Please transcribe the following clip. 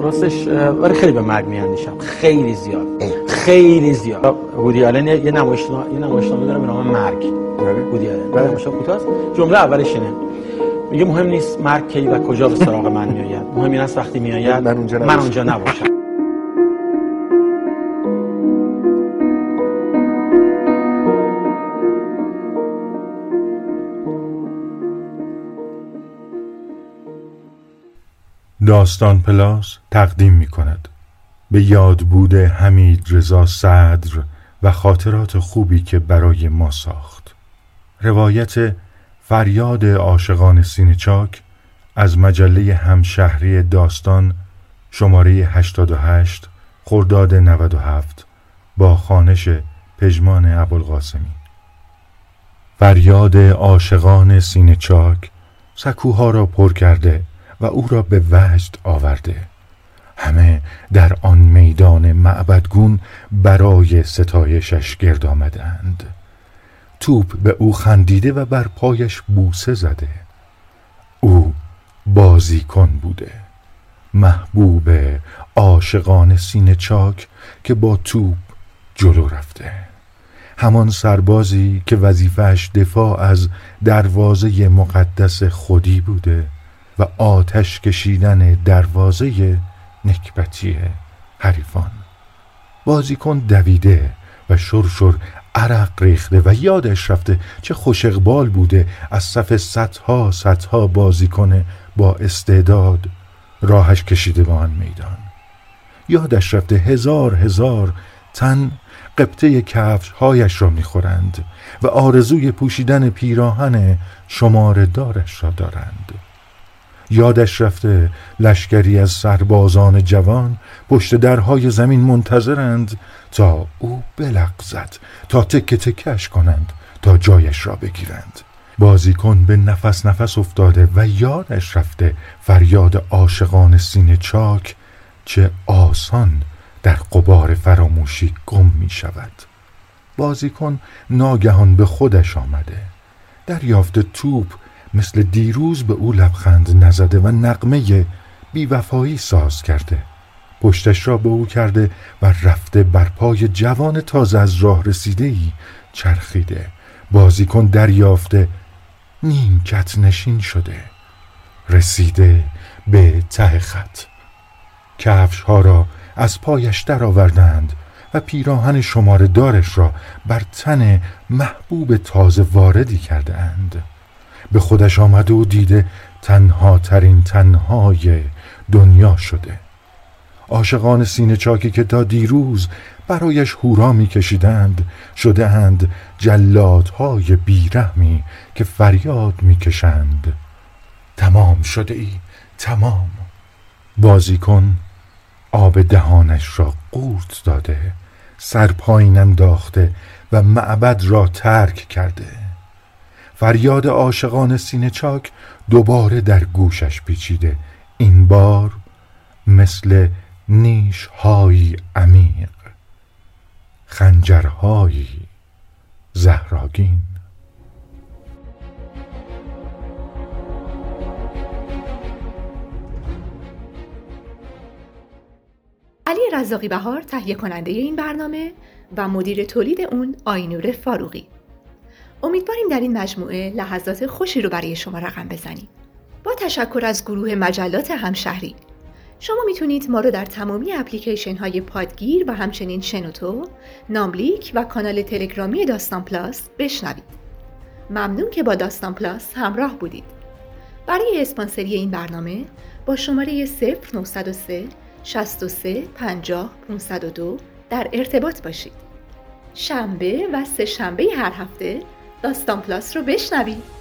راستش ولی خیلی به مرگ میاندیشم. خیلی زیاد. خیلی زیاد. هودی آلن یه نمایشنامه یه نمایشنامه داره به نام مرگ. هودی آلن. بعد نمایشنامه کوتاست جمله اولش اینه. میگه مهم نیست مرگ کی و کجا به سراغ من میآید. مهم این است وقتی میآید من اونجا نباشم. داستان پلاس تقدیم می کند به یاد بوده حمید رضا صدر و خاطرات خوبی که برای ما ساخت. روایت فریاد عاشقان سینه چاک از مجله همشهری داستان شماره 88 خرداد 97 با خانش پژمان ابوالقاسمی. فریاد عاشقان سینه چاک سکوها را پر کرده و او را به وجد آورده. همه در آن میدان معبدگون برای ستایشش گرد آمدند. توپ به او خندیده و بر پایش بوسه زده. او بازیکن بوده. محبوب عاشقان سینه چاک که با توپ جلو رفته. همان سربازی که وظیفهش دفاع از دروازه مقدس خودی بوده. و آتش کشیدن دروازه نکبتی حریفان. بازیکن دویده و شرشر عرق ریخته و یادش رفته چه خوش اقبال بوده از صف صدها صدها بازیکن با استعداد راهش کشیده به آن میدان. یادش رفته هزار هزار تن قبطه کفش هایش را می‌خورند و آرزوی پوشیدن پیراهن شماره دارش را دارند. یادش رفته لشکری از سربازان جوان پشت درهای زمین منتظرند تا او بلغزد تا تکه تکش کنند تا جایش را بگیرند. بازیکن به نفس نفس افتاده و یادش رفته فریاد عاشقان سینه چاک چه آسان در قبار فراموشی گم می شود بازیکن ناگهان به خودش آمده. دریافت توپ مثل دیروز به او لبخند نزده و نقمه بیوفایی ساز کرده. پشتش را به او کرده و رفته بر پای جوان تازه از راه رسیده ای چرخیده. بازیکن دریافته نیمکت نشین شده. رسیده به ته خط. کفش ها را از پایش درآوردند و پیراهن شماره دارش را بر تن محبوب تازه واردی کرده اند به خودش آمده و دیده تنها ترین تنهای دنیا شده. عاشقان سینه چاکی که تا دیروز برایش هورا میکشیدند شده اند جلادهای بیرحمی که فریاد می‌کشند. تمام شده ای تمام. بازیکن آب دهانش را قورت داده سر پایین انداخته و معبد را ترک کرده. فریاد عاشقان سینه چاک دوباره در گوشش پیچیده. این بار مثل نیش های عمیق خنجرهایی زهراگین. علی رزاقی بهار تهیه کننده این برنامه و مدیر تولید اون آینور فاروقی. امیدواریم در این مجموعه لحظات خوشی رو برای شما رقم بزنیم با تشکر از گروه مجلات همشهری شما می‌تونید ما رو در تمامی اپلیکیشن های پادگیر و همچنین شنوتو، ناملیک و کانال تلگرامی داستان پلاس بشنوید. ممنون که با داستان پلاس همراه بودید. برای اسپانسری این برنامه با شماره 0903 63 50 502 در ارتباط باشید. شنبه و سه شنبه هر هفته داستان پلاس رو بشنوید.